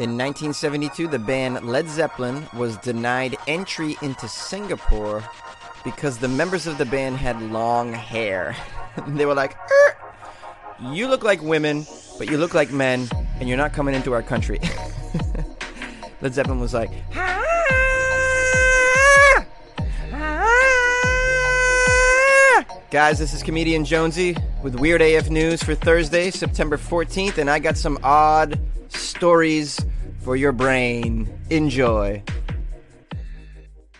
In 1972, the band Led Zeppelin was denied entry into Singapore because the members of the band had long hair. they were like, er, You look like women, but you look like men, and you're not coming into our country. Led Zeppelin was like, Guys, this is comedian Jonesy with Weird AF News for Thursday, September 14th, and I got some odd stories for your brain. Enjoy.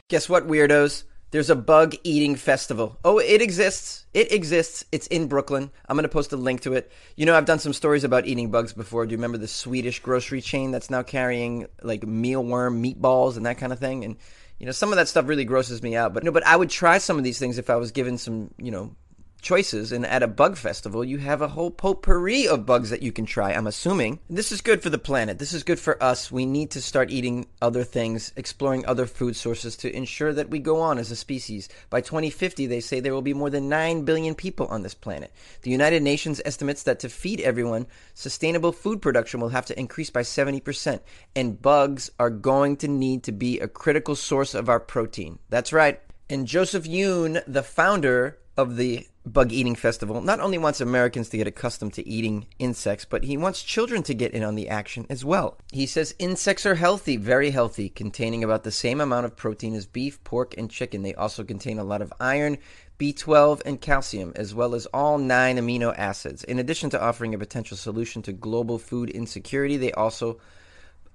Guess what, weirdos? There's a bug eating festival. Oh, it exists. It exists. It's in Brooklyn. I'm going to post a link to it. You know, I've done some stories about eating bugs before. Do you remember the Swedish grocery chain that's now carrying like mealworm meatballs and that kind of thing? And you know, some of that stuff really grosses me out. But no, but I would try some of these things if I was given some, you know, choices and at a bug festival you have a whole potpourri of bugs that you can try i'm assuming. This is good for the planet. This is good for us. We need to start eating other things exploring other food sources to ensure that we go on as a species. By 2050 they say there will be more than 9 billion people on this planet. The united nations estimates that to feed everyone sustainable food production will have to increase by 70% and bugs are going to need to be a critical source of our protein. That's right. And joseph yoon the founder of the Bug Eating Festival not only wants Americans to get accustomed to eating insects, but he wants children to get in on the action as well. He says insects are healthy, very healthy, containing about the same amount of protein as beef, pork, and chicken. They also contain a lot of iron, B12, and calcium, as well as all nine amino acids. In addition to offering a potential solution to global food insecurity, they also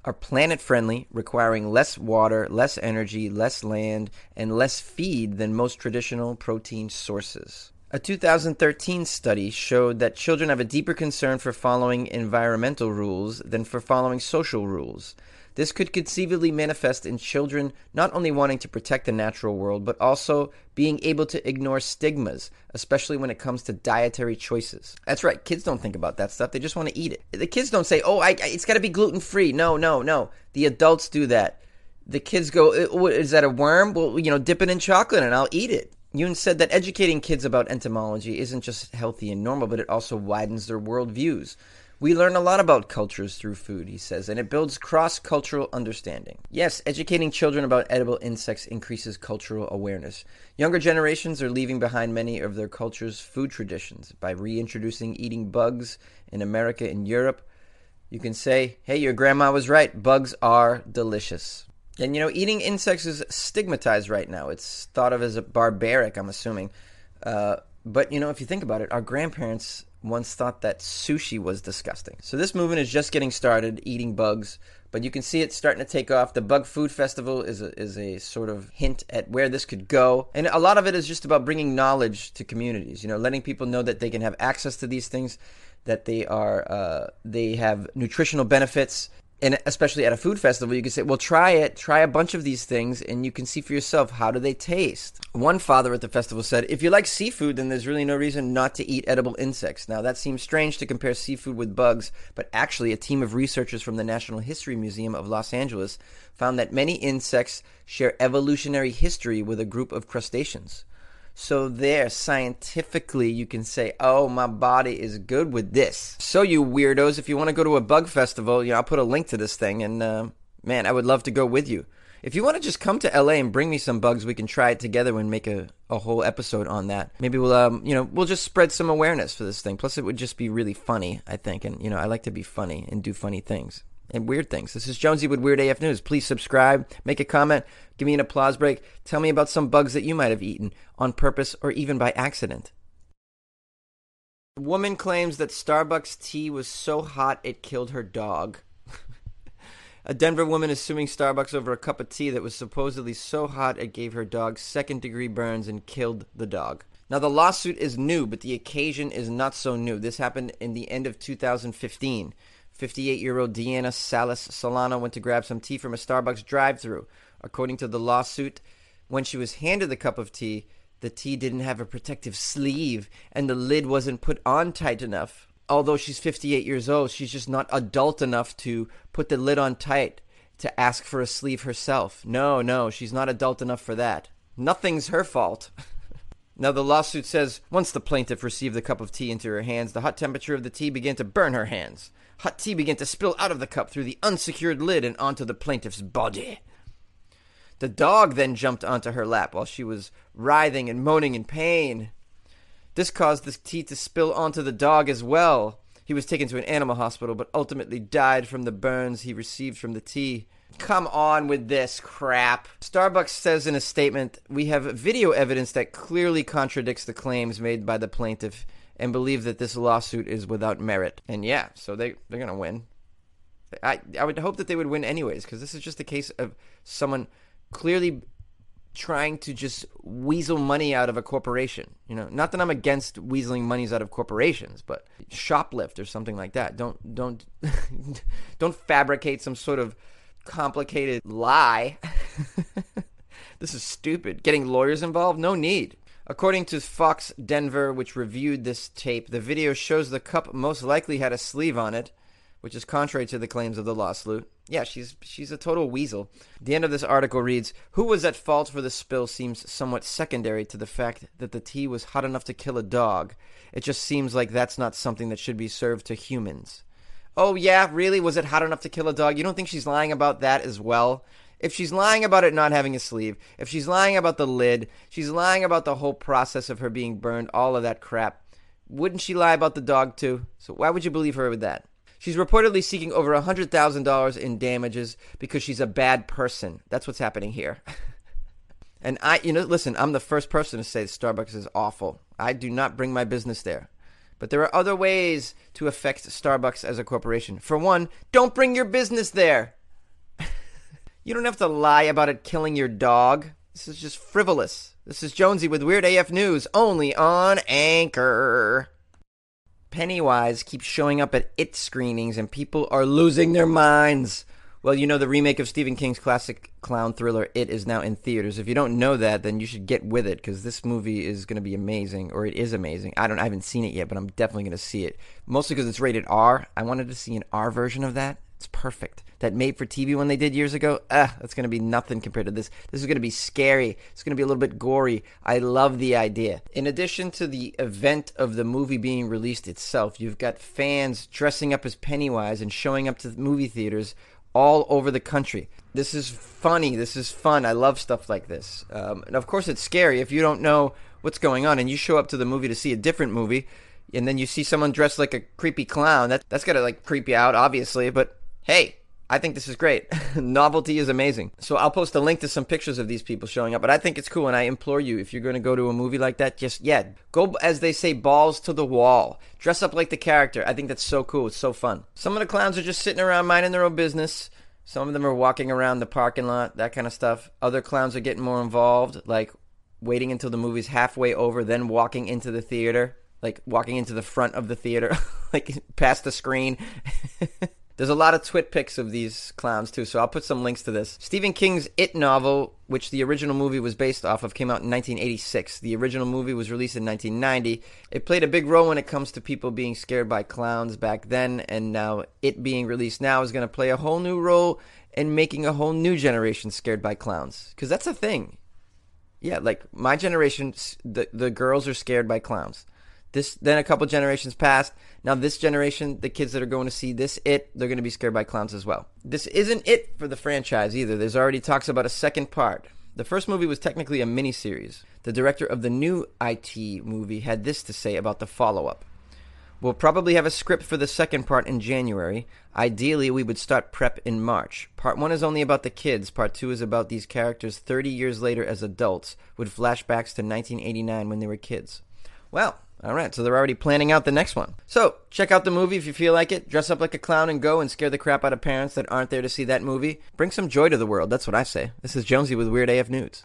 are planet friendly, requiring less water, less energy, less land, and less feed than most traditional protein sources. A 2013 study showed that children have a deeper concern for following environmental rules than for following social rules. This could conceivably manifest in children not only wanting to protect the natural world, but also being able to ignore stigmas, especially when it comes to dietary choices. That's right, kids don't think about that stuff. They just want to eat it. The kids don't say, oh, I, it's got to be gluten free. No, no, no. The adults do that. The kids go, uh, is that a worm? Well, you know, dip it in chocolate and I'll eat it. Yoon said that educating kids about entomology isn't just healthy and normal, but it also widens their worldviews. We learn a lot about cultures through food, he says, and it builds cross cultural understanding. Yes, educating children about edible insects increases cultural awareness. Younger generations are leaving behind many of their culture's food traditions by reintroducing eating bugs in America and Europe. You can say, hey, your grandma was right, bugs are delicious. And you know, eating insects is stigmatized right now. It's thought of as barbaric, I'm assuming. Uh, but you know, if you think about it, our grandparents once thought that sushi was disgusting. So this movement is just getting started, eating bugs, but you can see it starting to take off. The Bug Food Festival is a, is a sort of hint at where this could go, and a lot of it is just about bringing knowledge to communities. You know, letting people know that they can have access to these things, that they are uh, they have nutritional benefits, and especially at a food festival, you can say, well, try it, try a bunch of these things, and you can see for yourself how do they taste. One father at the festival said, if you like seafood, then there's really no reason not to eat edible insects. Now, that seems strange to compare seafood with bugs, but actually, a team of researchers from the Natural History Museum of Los Angeles found that many insects share evolutionary history with a group of crustaceans. So there, scientifically, you can say, "Oh, my body is good with this." So you weirdos, if you want to go to a bug festival, you know, I'll put a link to this thing, and uh, man, I would love to go with you. If you want to just come to LA and bring me some bugs, we can try it together and make a, a whole episode on that. Maybe we'll, um, you know, we'll just spread some awareness for this thing. Plus, it would just be really funny, I think. And, you know, I like to be funny and do funny things and weird things. This is Jonesy with Weird AF News. Please subscribe, make a comment, give me an applause break, tell me about some bugs that you might have eaten on purpose or even by accident. Woman claims that Starbucks tea was so hot it killed her dog. a Denver woman is suing Starbucks over a cup of tea that was supposedly so hot it gave her dog second degree burns and killed the dog. Now, the lawsuit is new, but the occasion is not so new. This happened in the end of 2015. 58 year old Deanna Salas Solano went to grab some tea from a Starbucks drive through. According to the lawsuit, when she was handed the cup of tea, the tea didn't have a protective sleeve and the lid wasn't put on tight enough. Although she's 58 years old, she's just not adult enough to put the lid on tight to ask for a sleeve herself. No, no, she's not adult enough for that. Nothing's her fault. now, the lawsuit says once the plaintiff received the cup of tea into her hands, the hot temperature of the tea began to burn her hands. Hot tea began to spill out of the cup through the unsecured lid and onto the plaintiff's body. The dog then jumped onto her lap while she was writhing and moaning in pain. This caused the tea to spill onto the dog as well. He was taken to an animal hospital, but ultimately died from the burns he received from the tea. Come on with this crap. Starbucks says in a statement We have video evidence that clearly contradicts the claims made by the plaintiff and believe that this lawsuit is without merit. And yeah, so they, they're to win. I, I would hope that they would win anyways, because this is just a case of someone clearly trying to just weasel money out of a corporation. You know, not that I'm against weaseling monies out of corporations, but shoplift or something like that. Don't don't don't fabricate some sort of complicated lie. this is stupid. Getting lawyers involved? No need. According to Fox Denver, which reviewed this tape, the video shows the cup most likely had a sleeve on it, which is contrary to the claims of the lawsuit. Yeah, she's she's a total weasel. The end of this article reads, "Who was at fault for the spill seems somewhat secondary to the fact that the tea was hot enough to kill a dog. It just seems like that's not something that should be served to humans." Oh yeah, really? Was it hot enough to kill a dog? You don't think she's lying about that as well? If she's lying about it not having a sleeve, if she's lying about the lid, she's lying about the whole process of her being burned, all of that crap. Wouldn't she lie about the dog too? So why would you believe her with that? She's reportedly seeking over $100,000 in damages because she's a bad person. That's what's happening here. and I, you know, listen, I'm the first person to say Starbucks is awful. I do not bring my business there. But there are other ways to affect Starbucks as a corporation. For one, don't bring your business there. You don't have to lie about it killing your dog. This is just frivolous. This is Jonesy with Weird AF News, only on Anchor. Pennywise keeps showing up at IT screenings and people are losing their minds. Well, you know, the remake of Stephen King's classic clown thriller, It, is now in theaters. If you don't know that, then you should get with it because this movie is going to be amazing, or it is amazing. I don't, I haven't seen it yet, but I'm definitely going to see it. Mostly because it's rated R. I wanted to see an R version of that. It's perfect. That made for TV one they did years ago, ah, that's going to be nothing compared to this. This is going to be scary. It's going to be a little bit gory. I love the idea. In addition to the event of the movie being released itself, you've got fans dressing up as Pennywise and showing up to movie theaters all over the country. This is funny. This is fun. I love stuff like this. Um, and of course, it's scary if you don't know what's going on and you show up to the movie to see a different movie and then you see someone dressed like a creepy clown. That, that's got to like creep you out, obviously. But hey, I think this is great. Novelty is amazing. So I'll post a link to some pictures of these people showing up. But I think it's cool, and I implore you, if you're going to go to a movie like that, just yeah, go as they say, balls to the wall. Dress up like the character. I think that's so cool. It's so fun. Some of the clowns are just sitting around minding their own business. Some of them are walking around the parking lot, that kind of stuff. Other clowns are getting more involved, like waiting until the movie's halfway over, then walking into the theater, like walking into the front of the theater, like past the screen. There's a lot of twit pics of these clowns too, so I'll put some links to this. Stephen King's It novel, which the original movie was based off of, came out in 1986. The original movie was released in 1990. It played a big role when it comes to people being scared by clowns back then, and now it being released now is going to play a whole new role in making a whole new generation scared by clowns. Because that's a thing. Yeah, like my generation, the the girls are scared by clowns. This then a couple generations passed. Now this generation, the kids that are going to see this it, they're going to be scared by clowns as well. This isn't it for the franchise either. There's already talks about a second part. The first movie was technically a miniseries. The director of the new IT movie had this to say about the follow-up. We'll probably have a script for the second part in January. Ideally, we would start prep in March. Part 1 is only about the kids, part 2 is about these characters 30 years later as adults, with flashbacks to 1989 when they were kids. Well, all right, so they're already planning out the next one. So check out the movie if you feel like it. Dress up like a clown and go and scare the crap out of parents that aren't there to see that movie. Bring some joy to the world. That's what I say. This is Jonesy with Weird AF News.